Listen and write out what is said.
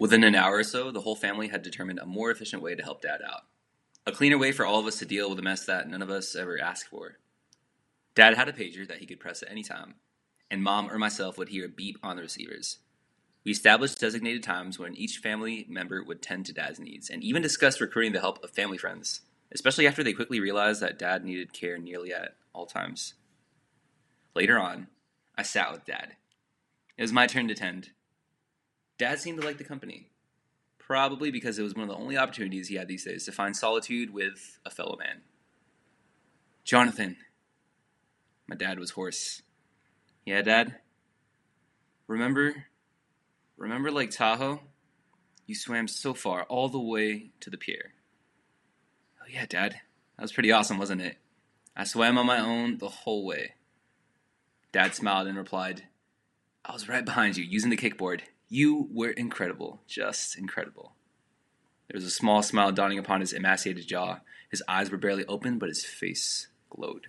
Within an hour or so, the whole family had determined a more efficient way to help Dad out. A cleaner way for all of us to deal with a mess that none of us ever asked for. Dad had a pager that he could press at any time, and Mom or myself would hear a beep on the receivers. We established designated times when each family member would tend to Dad's needs, and even discussed recruiting the help of family friends, especially after they quickly realized that Dad needed care nearly at all times. Later on, I sat with Dad. It was my turn to tend. Dad seemed to like the company, probably because it was one of the only opportunities he had these days to find solitude with a fellow man. Jonathan. My dad was hoarse. Yeah, Dad? Remember? Remember Lake Tahoe? You swam so far, all the way to the pier. Oh, yeah, Dad. That was pretty awesome, wasn't it? I swam on my own the whole way. Dad smiled and replied, I was right behind you, using the kickboard. You were incredible, just incredible. There was a small smile dawning upon his emaciated jaw. His eyes were barely open, but his face glowed.